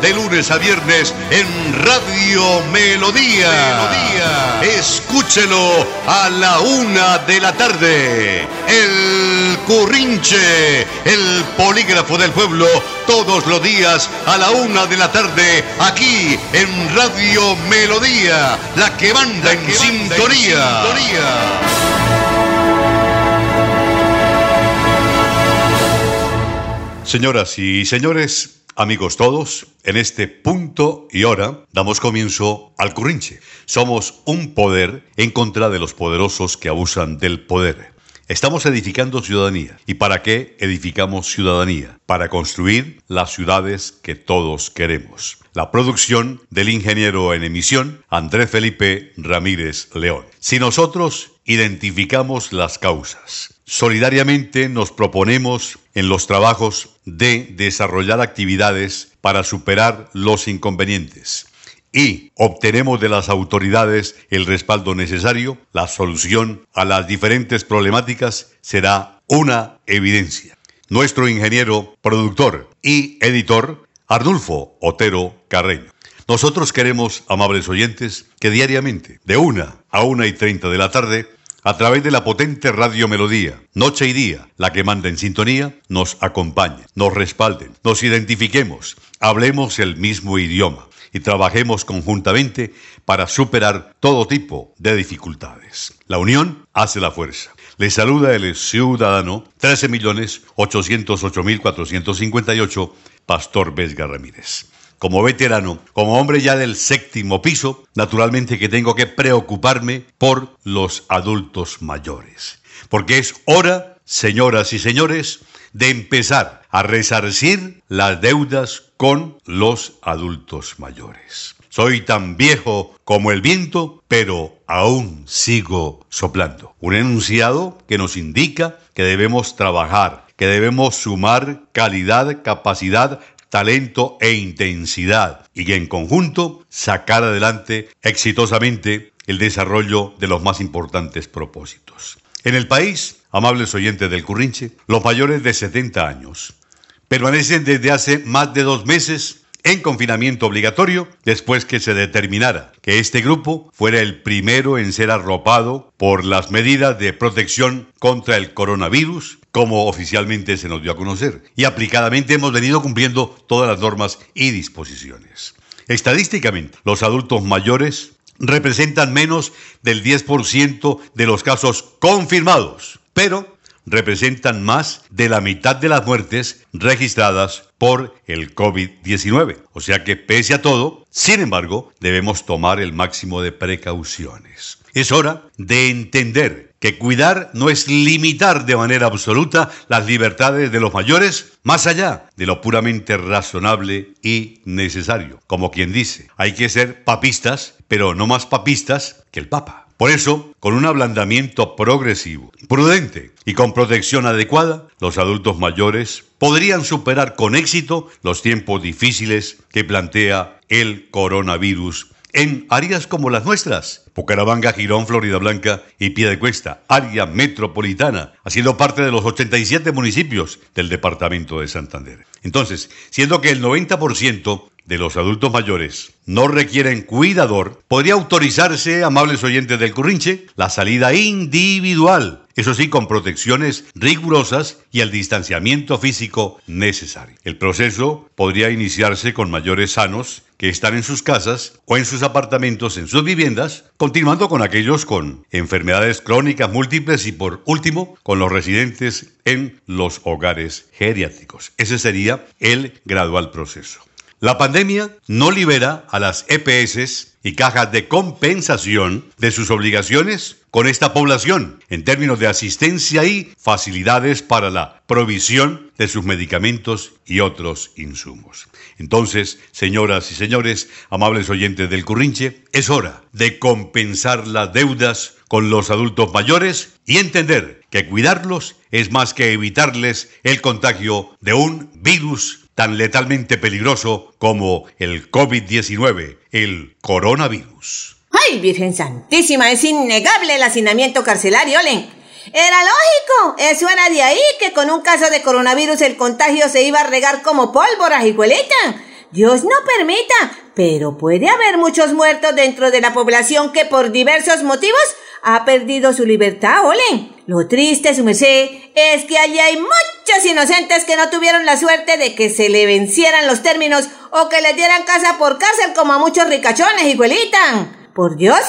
de lunes a viernes en Radio Melodía. Melodía. Escúchelo a la una de la tarde. El Currinche, el polígrafo del pueblo, todos los días a la una de la tarde, aquí en Radio Melodía, la que manda en, sintonía. Señoras y señores, amigos todos, en este punto y hora damos comienzo al currinche. Somos un poder en contra de los poderosos que abusan del poder. Estamos edificando ciudadanía. ¿Y para qué edificamos ciudadanía? Para construir las ciudades que todos queremos. La producción del ingeniero en emisión Andrés Felipe Ramírez León. Si nosotros identificamos las causas, solidariamente nos proponemos en los trabajos de desarrollar actividades para superar los inconvenientes y obtenemos de las autoridades el respaldo necesario, la solución a las diferentes problemáticas será una evidencia. Nuestro ingeniero, productor y editor, Arnulfo Otero Carreño. Nosotros queremos, amables oyentes, que diariamente, de una a una y treinta de la tarde, a través de la potente radio melodía, noche y día, la que manda en sintonía, nos acompañen, nos respalden, nos identifiquemos, hablemos el mismo idioma y trabajemos conjuntamente para superar todo tipo de dificultades. La unión hace la fuerza. Le saluda el ciudadano 13.808.458, Pastor Vesga Ramírez. Como veterano, como hombre ya del séptimo piso, naturalmente que tengo que preocuparme por los adultos mayores. Porque es hora, señoras y señores, de empezar a resarcir las deudas con los adultos mayores. Soy tan viejo como el viento, pero aún sigo soplando. Un enunciado que nos indica que debemos trabajar, que debemos sumar calidad, capacidad, talento e intensidad y que en conjunto sacar adelante exitosamente el desarrollo de los más importantes propósitos. En el país, amables oyentes del Currinche, los mayores de 70 años permanecen desde hace más de dos meses en confinamiento obligatorio después que se determinara que este grupo fuera el primero en ser arropado por las medidas de protección contra el coronavirus, como oficialmente se nos dio a conocer. Y aplicadamente hemos venido cumpliendo todas las normas y disposiciones. Estadísticamente, los adultos mayores representan menos del 10% de los casos confirmados, pero representan más de la mitad de las muertes registradas por el COVID-19. O sea que pese a todo, sin embargo, debemos tomar el máximo de precauciones. Es hora de entender que cuidar no es limitar de manera absoluta las libertades de los mayores más allá de lo puramente razonable y necesario. Como quien dice, hay que ser papistas, pero no más papistas que el Papa. Por eso, con un ablandamiento progresivo, prudente y con protección adecuada, los adultos mayores podrían superar con éxito los tiempos difíciles que plantea el coronavirus en áreas como las nuestras, Bucaramanga, Girón, Florida Blanca y Piedecuesta, área metropolitana, haciendo parte de los 87 municipios del departamento de Santander. Entonces, siendo que el 90% de los adultos mayores no requieren cuidador, podría autorizarse, amables oyentes del Currinche, la salida individual, eso sí, con protecciones rigurosas y el distanciamiento físico necesario. El proceso podría iniciarse con mayores sanos que están en sus casas o en sus apartamentos, en sus viviendas, continuando con aquellos con enfermedades crónicas múltiples y por último con los residentes en los hogares geriátricos. Ese sería el gradual proceso. La pandemia no libera a las EPS y cajas de compensación de sus obligaciones con esta población en términos de asistencia y facilidades para la provisión de sus medicamentos y otros insumos. Entonces, señoras y señores, amables oyentes del Currinche, es hora de compensar las deudas con los adultos mayores y entender que cuidarlos es más que evitarles el contagio de un virus tan letalmente peligroso como el COVID-19, el coronavirus. ¡Ay, Virgen Santísima! Es innegable el hacinamiento carcelario, Len. Era lógico, eso era de ahí, que con un caso de coronavirus el contagio se iba a regar como pólvora, hijuelita. Dios no permita, pero puede haber muchos muertos dentro de la población que por diversos motivos ha perdido su libertad, Olen. Lo triste, su merced, es que allí hay muchos inocentes que no tuvieron la suerte de que se le vencieran los términos o que le dieran casa por cárcel como a muchos ricachones, iguelitan. Por Dios,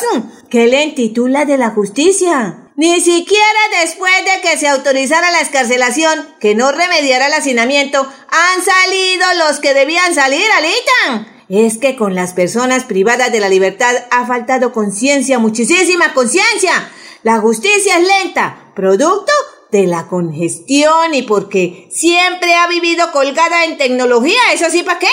¿qué le intitula de la justicia? Ni siquiera después de que se autorizara la escarcelación, que no remediara el hacinamiento, han salido los que debían salir, Alitan. Es que con las personas privadas de la libertad ha faltado conciencia, muchísima conciencia. La justicia es lenta, producto de la congestión y porque siempre ha vivido colgada en tecnología, eso sí, ¿para qué?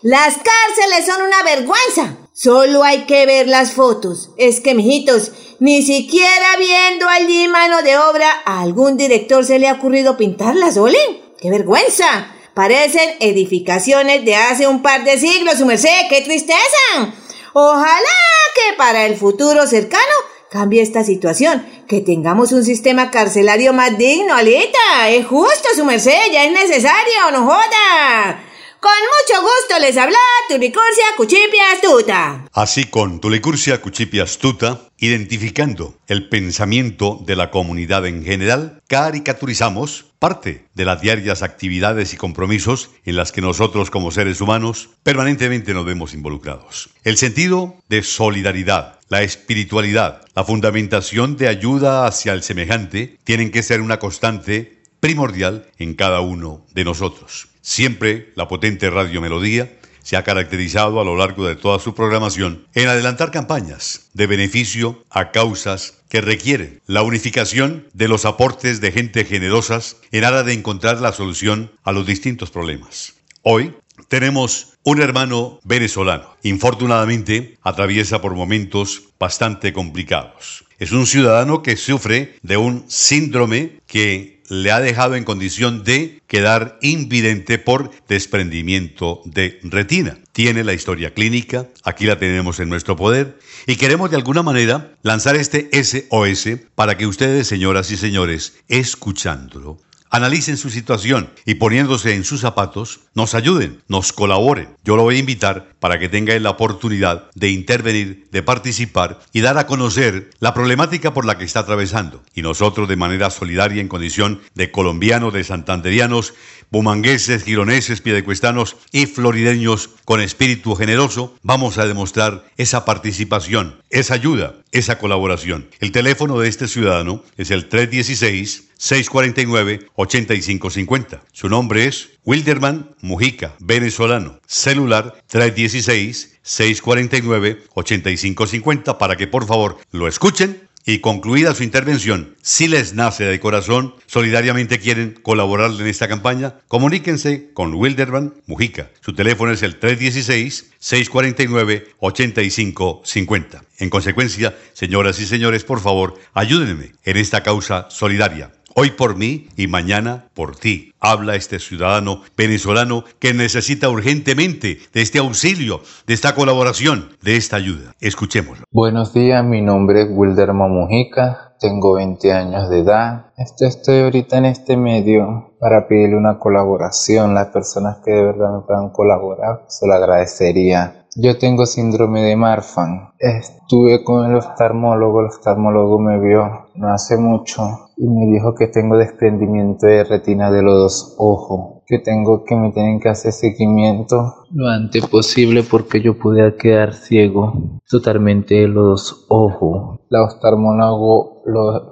Las cárceles son una vergüenza. Solo hay que ver las fotos. Es que, mijitos, ni siquiera viendo allí mano de obra, a algún director se le ha ocurrido pintarlas, ¿ole? ¡Qué vergüenza! Parecen edificaciones de hace un par de siglos, su merced, qué tristeza. Ojalá que para el futuro cercano cambie esta situación, que tengamos un sistema carcelario más digno, Alita. Es justo, su merced, ya es necesario, no joda. Con mucho gusto les habla Tulicurcia Cuchipia Astuta. Así con Tulicurcia Cuchipia Astuta, identificando el pensamiento de la comunidad en general, caricaturizamos parte de las diarias actividades y compromisos en las que nosotros como seres humanos permanentemente nos vemos involucrados. El sentido de solidaridad, la espiritualidad, la fundamentación de ayuda hacia el semejante tienen que ser una constante primordial en cada uno de nosotros. Siempre la potente Radio Melodía se ha caracterizado a lo largo de toda su programación en adelantar campañas de beneficio a causas que requieren la unificación de los aportes de gente generosas en aras de encontrar la solución a los distintos problemas. Hoy tenemos un hermano venezolano. Infortunadamente atraviesa por momentos bastante complicados. Es un ciudadano que sufre de un síndrome que le ha dejado en condición de quedar invidente por desprendimiento de retina. Tiene la historia clínica, aquí la tenemos en nuestro poder y queremos de alguna manera lanzar este SOS para que ustedes, señoras y señores, escuchándolo, analicen su situación y poniéndose en sus zapatos, nos ayuden, nos colaboren. Yo lo voy a invitar para que tenga la oportunidad de intervenir, de participar y dar a conocer la problemática por la que está atravesando. Y nosotros de manera solidaria en condición de colombianos, de santanderianos, bumangueses, gironeses, piedecuestanos y florideños con espíritu generoso, vamos a demostrar esa participación, esa ayuda, esa colaboración. El teléfono de este ciudadano es el 316-649-8550. Su nombre es Wilderman Mujica, venezolano. Celular 316-649-8550 para que por favor lo escuchen y concluida su intervención, si les nace de corazón, solidariamente quieren colaborar en esta campaña, comuníquense con Wilderman Mujica. Su teléfono es el 316-649-8550. En consecuencia, señoras y señores, por favor, ayúdenme en esta causa solidaria. Hoy por mí y mañana por ti. Habla este ciudadano venezolano que necesita urgentemente de este auxilio, de esta colaboración, de esta ayuda. Escuchémoslo. Buenos días, mi nombre es Wildermo Mujica, tengo 20 años de edad. Estoy ahorita en este medio para pedirle una colaboración. Las personas que de verdad me puedan colaborar, se lo agradecería. Yo tengo síndrome de Marfan. Estuve con el oftalmólogo, el oftalmólogo me vio no hace mucho y me dijo que tengo desprendimiento de retina de los dos ojos, que tengo que me tienen que hacer seguimiento lo antes posible porque yo pude quedar ciego totalmente de los dos ojos. La oftalmólogo,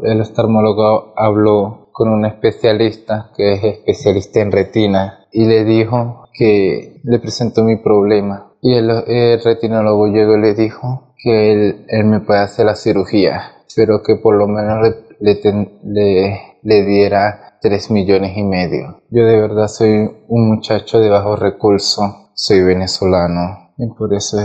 el oftalmólogo habló con un especialista que es especialista en retina y le dijo que le presentó mi problema y el, retinólogo llegó y le dijo que él, él, me puede hacer la cirugía, pero que por lo menos le, le, le, diera 3 millones y medio. Yo de verdad soy un muchacho de bajo recurso, soy venezolano y por eso,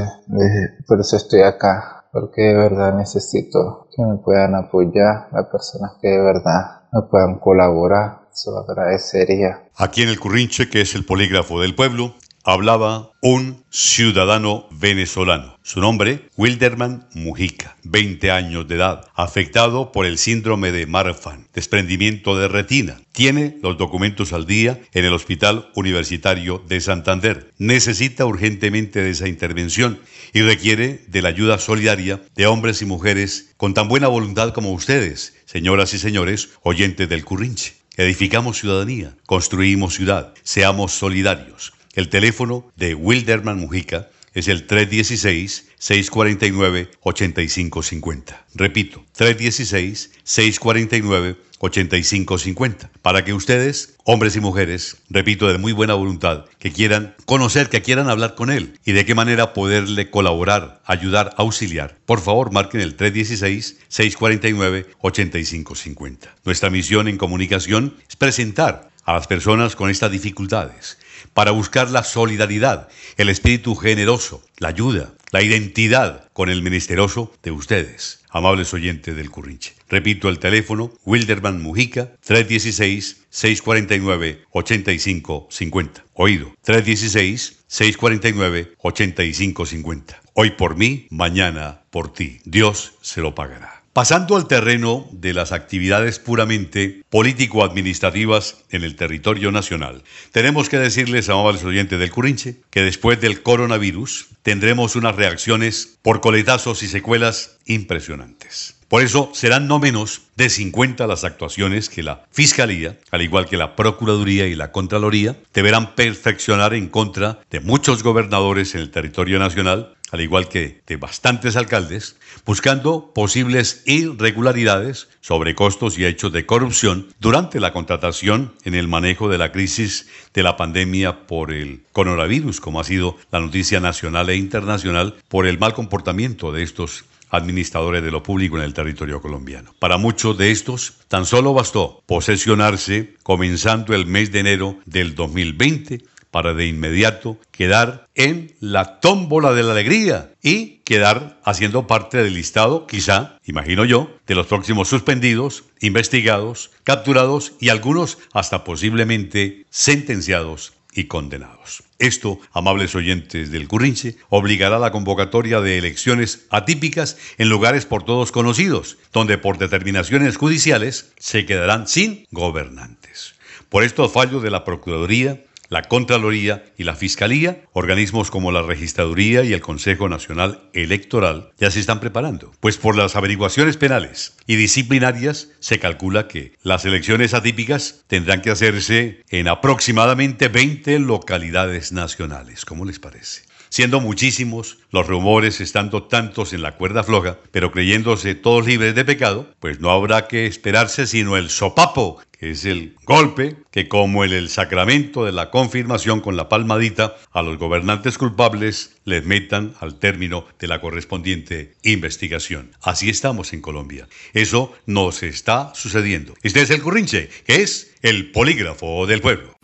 por eso estoy acá, porque de verdad necesito que me puedan apoyar las personas que de verdad me puedan colaborar. Se lo agradecería. Aquí en el Currinche, que es el polígrafo del pueblo, hablaba un ciudadano venezolano. Su nombre, Wilderman Mujica, 20 años de edad, afectado por el síndrome de Marfan, desprendimiento de retina. Tiene los documentos al día en el Hospital Universitario de Santander. Necesita urgentemente de esa intervención y requiere de la ayuda solidaria de hombres y mujeres con tan buena voluntad como ustedes, señoras y señores, oyentes del Currinche. Edificamos ciudadanía, construimos ciudad, seamos solidarios. El teléfono de Wilderman Mujica es el 316-649-8550. Repito, 316-649-8550. Para que ustedes, hombres y mujeres, repito, de muy buena voluntad, que quieran conocer, que quieran hablar con él y de qué manera poderle colaborar, ayudar, auxiliar, por favor marquen el 316-649-8550. Nuestra misión en comunicación es presentar a las personas con estas dificultades para buscar la solidaridad, el espíritu generoso, la ayuda, la identidad con el ministerioso de ustedes, amables oyentes del Currinche. Repito el teléfono, Wilderman Mujica, 316-649-8550. Oído, 316-649-8550. Hoy por mí, mañana por ti. Dios se lo pagará. Pasando al terreno de las actividades puramente político-administrativas en el territorio nacional, tenemos que decirles, amables oyentes del Curinche, que después del coronavirus tendremos unas reacciones por coletazos y secuelas impresionantes. Por eso serán no menos de 50 las actuaciones que la Fiscalía, al igual que la Procuraduría y la Contraloría, deberán perfeccionar en contra de muchos gobernadores en el territorio nacional, al igual que de bastantes alcaldes, buscando posibles irregularidades sobre costos y hechos de corrupción durante la contratación en el manejo de la crisis de la pandemia por el coronavirus, como ha sido la noticia nacional e internacional por el mal comportamiento de estos administradores de lo público en el territorio colombiano. Para muchos de estos, tan solo bastó posesionarse comenzando el mes de enero del 2020 para de inmediato quedar en la tómbola de la alegría y quedar haciendo parte del listado, quizá, imagino yo, de los próximos suspendidos, investigados, capturados y algunos hasta posiblemente sentenciados y condenados. Esto, amables oyentes del Currinche, obligará a la convocatoria de elecciones atípicas en lugares por todos conocidos, donde por determinaciones judiciales se quedarán sin gobernantes. Por estos fallos de la Procuraduría, la Contraloría y la Fiscalía, organismos como la Registraduría y el Consejo Nacional Electoral, ya se están preparando. Pues por las averiguaciones penales y disciplinarias se calcula que las elecciones atípicas tendrán que hacerse en aproximadamente 20 localidades nacionales. ¿Cómo les parece? siendo muchísimos los rumores estando tantos en la cuerda floja, pero creyéndose todos libres de pecado, pues no habrá que esperarse sino el sopapo, es el golpe que como el sacramento de la confirmación con la palmadita a los gobernantes culpables les metan al término de la correspondiente investigación. Así estamos en Colombia. Eso nos está sucediendo. Este es el Currinche, que es el polígrafo del pueblo.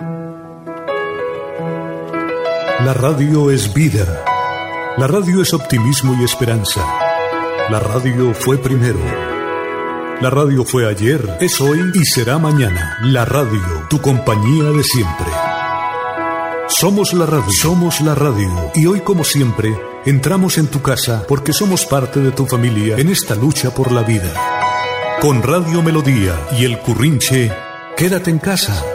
La radio es vida. La radio es optimismo y esperanza. La radio fue primero. La radio fue ayer, es hoy y será mañana. La radio, tu compañía de siempre. Somos la radio, somos la radio. Y hoy como siempre, entramos en tu casa porque somos parte de tu familia en esta lucha por la vida. Con Radio Melodía y el Currinche, quédate en casa.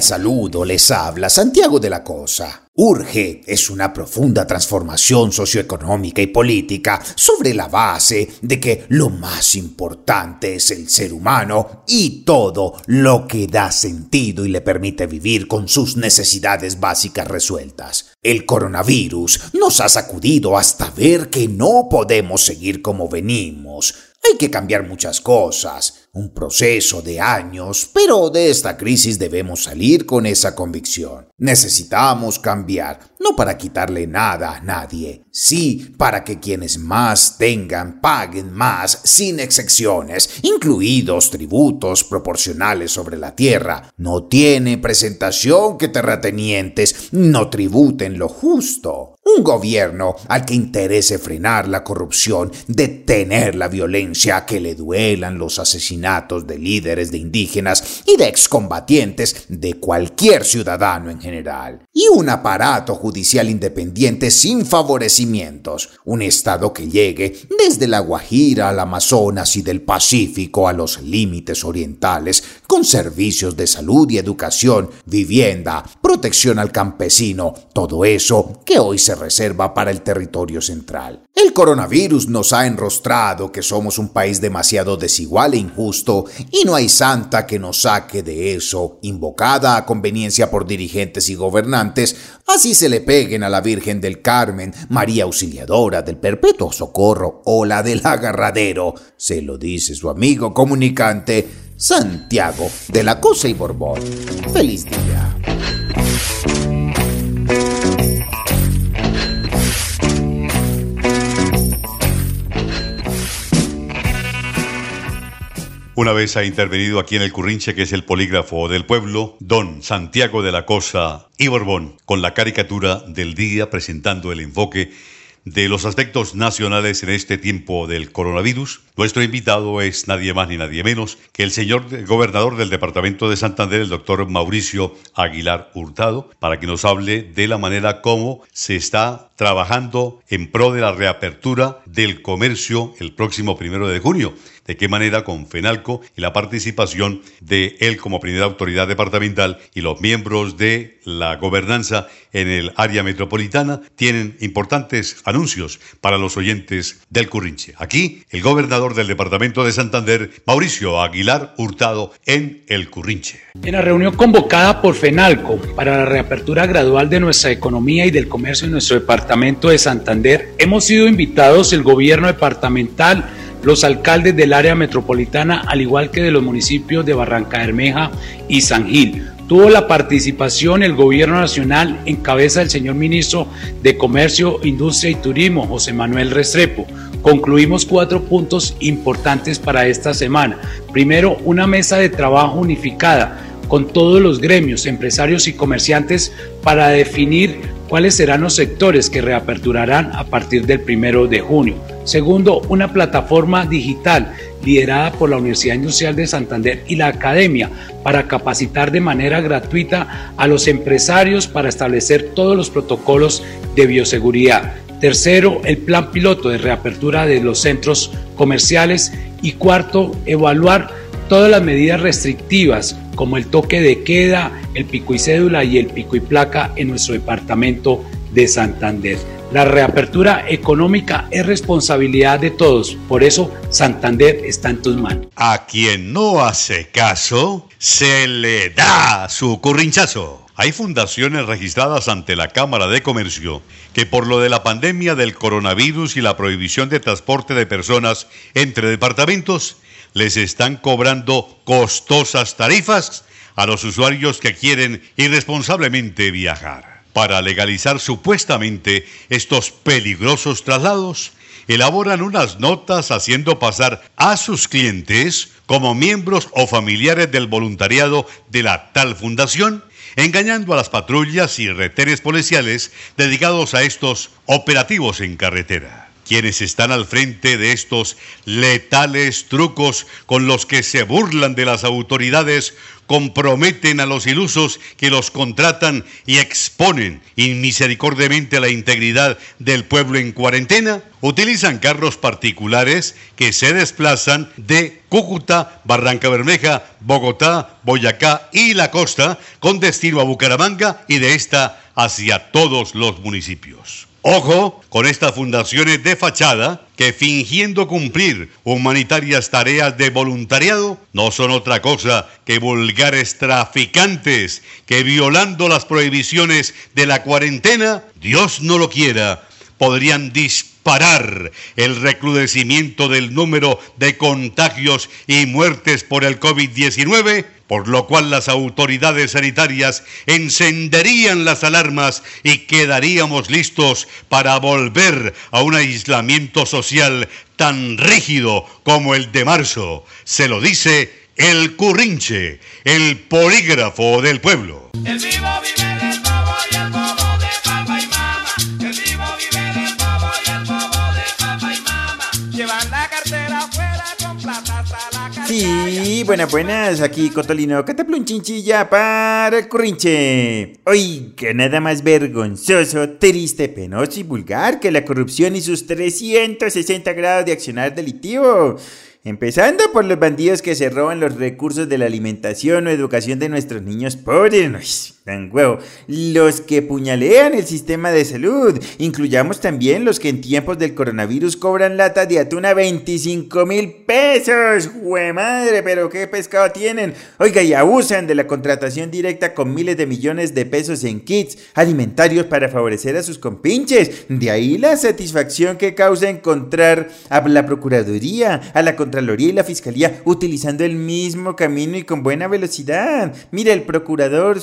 Al saludo les habla Santiago de la Cosa. Urge es una profunda transformación socioeconómica y política sobre la base de que lo más importante es el ser humano y todo lo que da sentido y le permite vivir con sus necesidades básicas resueltas. El coronavirus nos ha sacudido hasta ver que no podemos seguir como venimos. Hay que cambiar muchas cosas un proceso de años, pero de esta crisis debemos salir con esa convicción. Necesitamos cambiar, no para quitarle nada a nadie, sí para que quienes más tengan paguen más sin excepciones, incluidos tributos proporcionales sobre la tierra. No tiene presentación que terratenientes no tributen lo justo. Un gobierno al que interese frenar la corrupción, detener la violencia, que le duelan los asesinatos de líderes de indígenas y de excombatientes de cualquier ciudadano en general. Y un aparato judicial independiente sin favorecimientos. Un Estado que llegue desde la Guajira al Amazonas y del Pacífico a los límites orientales, con servicios de salud y educación, vivienda, protección al campesino, todo eso que hoy se reserva para el territorio central. El coronavirus nos ha enrostrado que somos un país demasiado desigual e injusto y no hay santa que nos saque de eso, invocada a conveniencia por dirigentes y gobernantes, así se le peguen a la Virgen del Carmen, María Auxiliadora del Perpetuo Socorro o la del Agarradero, se lo dice su amigo comunicante Santiago de la Cosa y Borbón. Feliz día. Una vez ha intervenido aquí en el Currinche, que es el polígrafo del pueblo, don Santiago de la Cosa y Borbón, con la caricatura del día presentando el enfoque de los aspectos nacionales en este tiempo del coronavirus. Nuestro invitado es nadie más ni nadie menos que el señor gobernador del departamento de Santander, el doctor Mauricio Aguilar Hurtado, para que nos hable de la manera como se está trabajando en pro de la reapertura del comercio el próximo primero de junio de qué manera con FENALCO y la participación de él como primera autoridad departamental y los miembros de la gobernanza en el área metropolitana tienen importantes anuncios para los oyentes del Currinche. Aquí, el gobernador del departamento de Santander, Mauricio Aguilar Hurtado, en el Currinche. En la reunión convocada por FENALCO para la reapertura gradual de nuestra economía y del comercio en nuestro departamento de Santander, hemos sido invitados el gobierno departamental, los alcaldes del área metropolitana, al igual que de los municipios de Barranca Bermeja y San Gil. Tuvo la participación el gobierno nacional en cabeza del señor ministro de Comercio, Industria y Turismo, José Manuel Restrepo. Concluimos cuatro puntos importantes para esta semana. Primero, una mesa de trabajo unificada con todos los gremios, empresarios y comerciantes para definir cuáles serán los sectores que reaperturarán a partir del primero de junio. Segundo, una plataforma digital liderada por la Universidad Industrial de Santander y la Academia para capacitar de manera gratuita a los empresarios para establecer todos los protocolos de bioseguridad. Tercero, el plan piloto de reapertura de los centros comerciales. Y cuarto, evaluar todas las medidas restrictivas como el toque de queda, el pico y cédula y el pico y placa en nuestro departamento de Santander. La reapertura económica es responsabilidad de todos, por eso Santander está en tus manos. A quien no hace caso, se le da su currinchazo. Hay fundaciones registradas ante la Cámara de Comercio que por lo de la pandemia del coronavirus y la prohibición de transporte de personas entre departamentos, les están cobrando costosas tarifas a los usuarios que quieren irresponsablemente viajar. Para legalizar supuestamente estos peligrosos traslados, elaboran unas notas haciendo pasar a sus clientes como miembros o familiares del voluntariado de la tal fundación, engañando a las patrullas y retenes policiales dedicados a estos operativos en carretera. Quienes están al frente de estos letales trucos con los que se burlan de las autoridades, comprometen a los ilusos que los contratan y exponen inmisericordiamente la integridad del pueblo en cuarentena, utilizan carros particulares que se desplazan de Cúcuta, Barranca Bermeja, Bogotá, Boyacá y la costa con destino a Bucaramanga y de esta hacia todos los municipios. Ojo con estas fundaciones de fachada que fingiendo cumplir humanitarias tareas de voluntariado no son otra cosa que vulgares traficantes que violando las prohibiciones de la cuarentena, Dios no lo quiera, podrían disparar el recrudecimiento del número de contagios y muertes por el COVID-19, por lo cual las autoridades sanitarias encenderían las alarmas y quedaríamos listos para volver a un aislamiento social tan rígido como el de marzo. Se lo dice el currinche, el polígrafo del pueblo. Sí, buenas, buenas. Aquí Cotolino Cataplun Chinchilla para el currinche. Oiga, nada más vergonzoso, triste, penoso y vulgar que la corrupción y sus 360 grados de accionar delictivo. Empezando por los bandidos que se roban los recursos de la alimentación o educación de nuestros niños pobres. Los que puñalean el sistema de salud. Incluyamos también los que en tiempos del coronavirus cobran latas de atún a 25 mil pesos. ¡Jue madre! ¿Pero qué pescado tienen? Oiga, y abusan de la contratación directa con miles de millones de pesos en kits alimentarios para favorecer a sus compinches. De ahí la satisfacción que causa encontrar a la Procuraduría, a la Contraloría y la Fiscalía utilizando el mismo camino y con buena velocidad. Mira, el procurador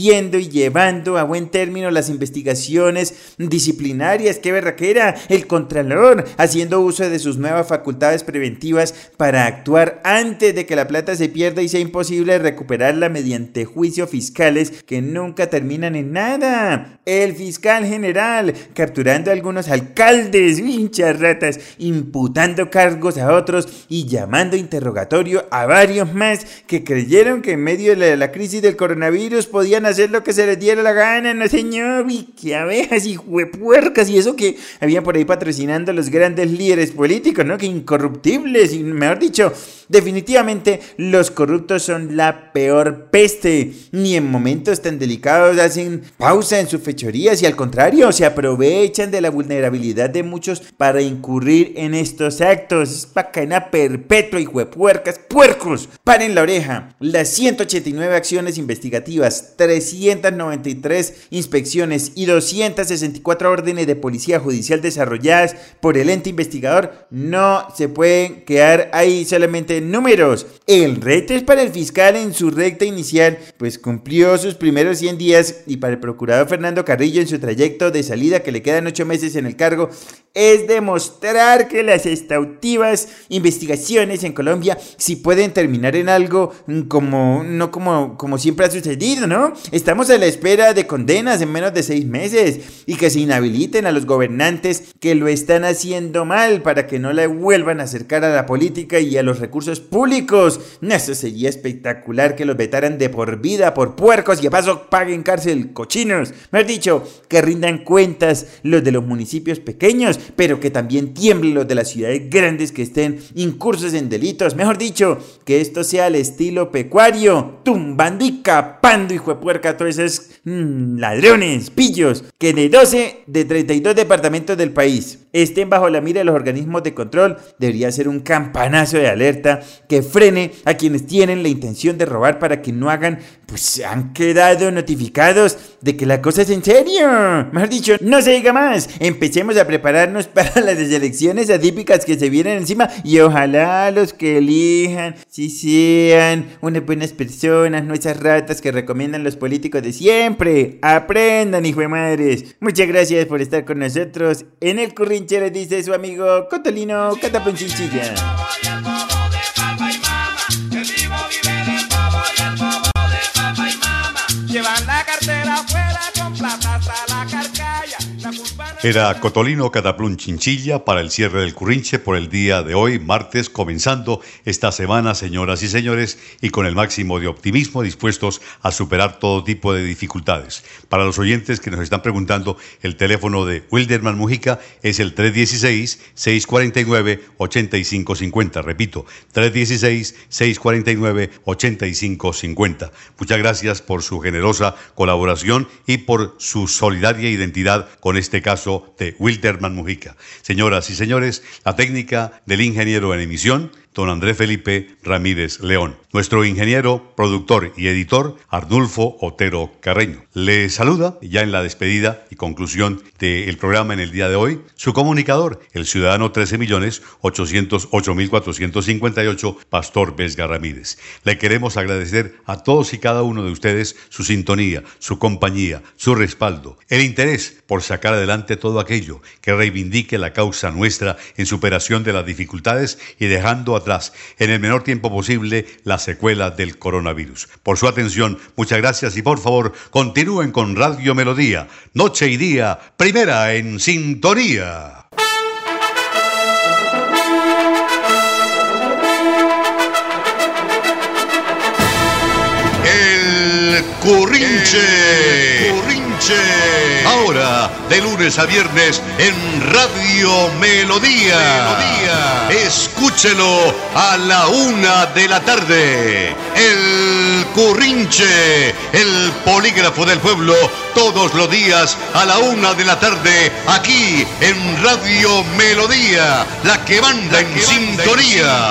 suspendiendo y llevando a buen término las investigaciones disciplinarias, qué berraquera. El Contralor haciendo uso de sus nuevas facultades preventivas para actuar antes de que la plata se pierda y sea imposible recuperarla mediante juicios fiscales que nunca terminan en nada. El fiscal general capturando a algunos alcaldes, hinchas ratas, imputando cargos a otros y llamando interrogatorio a varios más que creyeron que en medio de la, crisis del coronavirus podían hacer lo que se les diera la gana, no señor, y que abejas y huepuercas y eso que habían por ahí patrocinando a los grandes líderes políticos, ¿no? Que incorruptibles, y mejor dicho, definitivamente los corruptos son la peor peste, ni en momentos tan delicados hacen pausa en sus fechorías y al contrario, se aprovechan de la vulnerabilidad de muchos para incurrir en estos actos. Es bacana perpetua y huepuercas, puercos. Paren la oreja. Las 189 acciones investigativas, 393 inspecciones y 264 órdenes de policía judicial desarrolladas por el ente investigador no se pueden quedar ahí solamente números. El reto es para el fiscal en su recta inicial, pues cumplió sus primeros 100 días y para el procurador Fernando Carrillo en su trayecto de salida que le quedan 8 meses en el cargo, es demostrar que las exhaustivas investigaciones en Colombia si pueden terminar en algo como no como, como siempre ha sucedido, ¿no? Estamos a la espera de condenas en menos de seis meses y que se inhabiliten a los gobernantes que lo están haciendo mal para que no le vuelvan a acercar a la política y a los recursos públicos. Eso sería espectacular que los vetaran de por vida por puercos y a paso paguen cárcel cochinos. Me has dicho, que rindan cuentas los de los municipios pequeños pero que también tiemblen los de las ciudades grandes que estén incursos en delitos. Mejor dicho, que esto sea al estilo pecuario, tumbando y capando, hijo de puerca, todos esos mm, ladrones, pillos, que de 12 de 32 departamentos del país estén bajo la mira de los organismos de control, debería ser un campanazo de alerta que frene a quienes tienen la intención de robar para que no hagan, pues han quedado notificados de que la cosa es en serio. Mejor dicho, no se diga más. Empecemos a prepararnos para las elecciones atípicas que se vienen encima y ojalá los que elijan si sean unas buenas personas, no esas ratas que recomiendan los políticos de siempre. Aprendan, hijo de madres. Muchas gracias por estar con nosotros en el le dice su amigo Cotolino Catapunchinchilla. Era Cotolino Cataplún Chinchilla para el cierre del Currinche por el día de hoy, martes, comenzando esta semana, señoras y señores, y con el máximo de optimismo dispuestos a superar todo tipo de dificultades. Para los oyentes que nos están preguntando, el teléfono de Wilderman Mujica es el 316-649-8550. Repito, 316-649-8550. Muchas gracias por su generosa colaboración y por su solidaria identidad con este caso de Wilderman Mujica. Señoras y señores, la técnica del ingeniero en emisión don Andrés Felipe Ramírez León. Nuestro ingeniero, productor y editor, Arnulfo Otero Carreño. Le saluda, ya en la despedida y conclusión del programa en el día de hoy, su comunicador, el ciudadano 13.808.458, Pastor Vesga Ramírez. Le queremos agradecer a todos y cada uno de ustedes su sintonía, su compañía, su respaldo, el interés por sacar adelante todo aquello que reivindique la causa nuestra en superación de las dificultades y dejando atrás en el menor tiempo posible las secuelas del coronavirus. Por su atención, muchas gracias y por favor continúen con Radio Melodía, noche y día, primera en sintonía. El Currinche. Currinche. Ahora, de lunes a viernes en Radio Melodía. Melodía. Escúchelo a la una de la tarde. El Currinche, el polígrafo del pueblo, todos los días a la una de la tarde, aquí en Radio Melodía, la que manda, en, sintonía.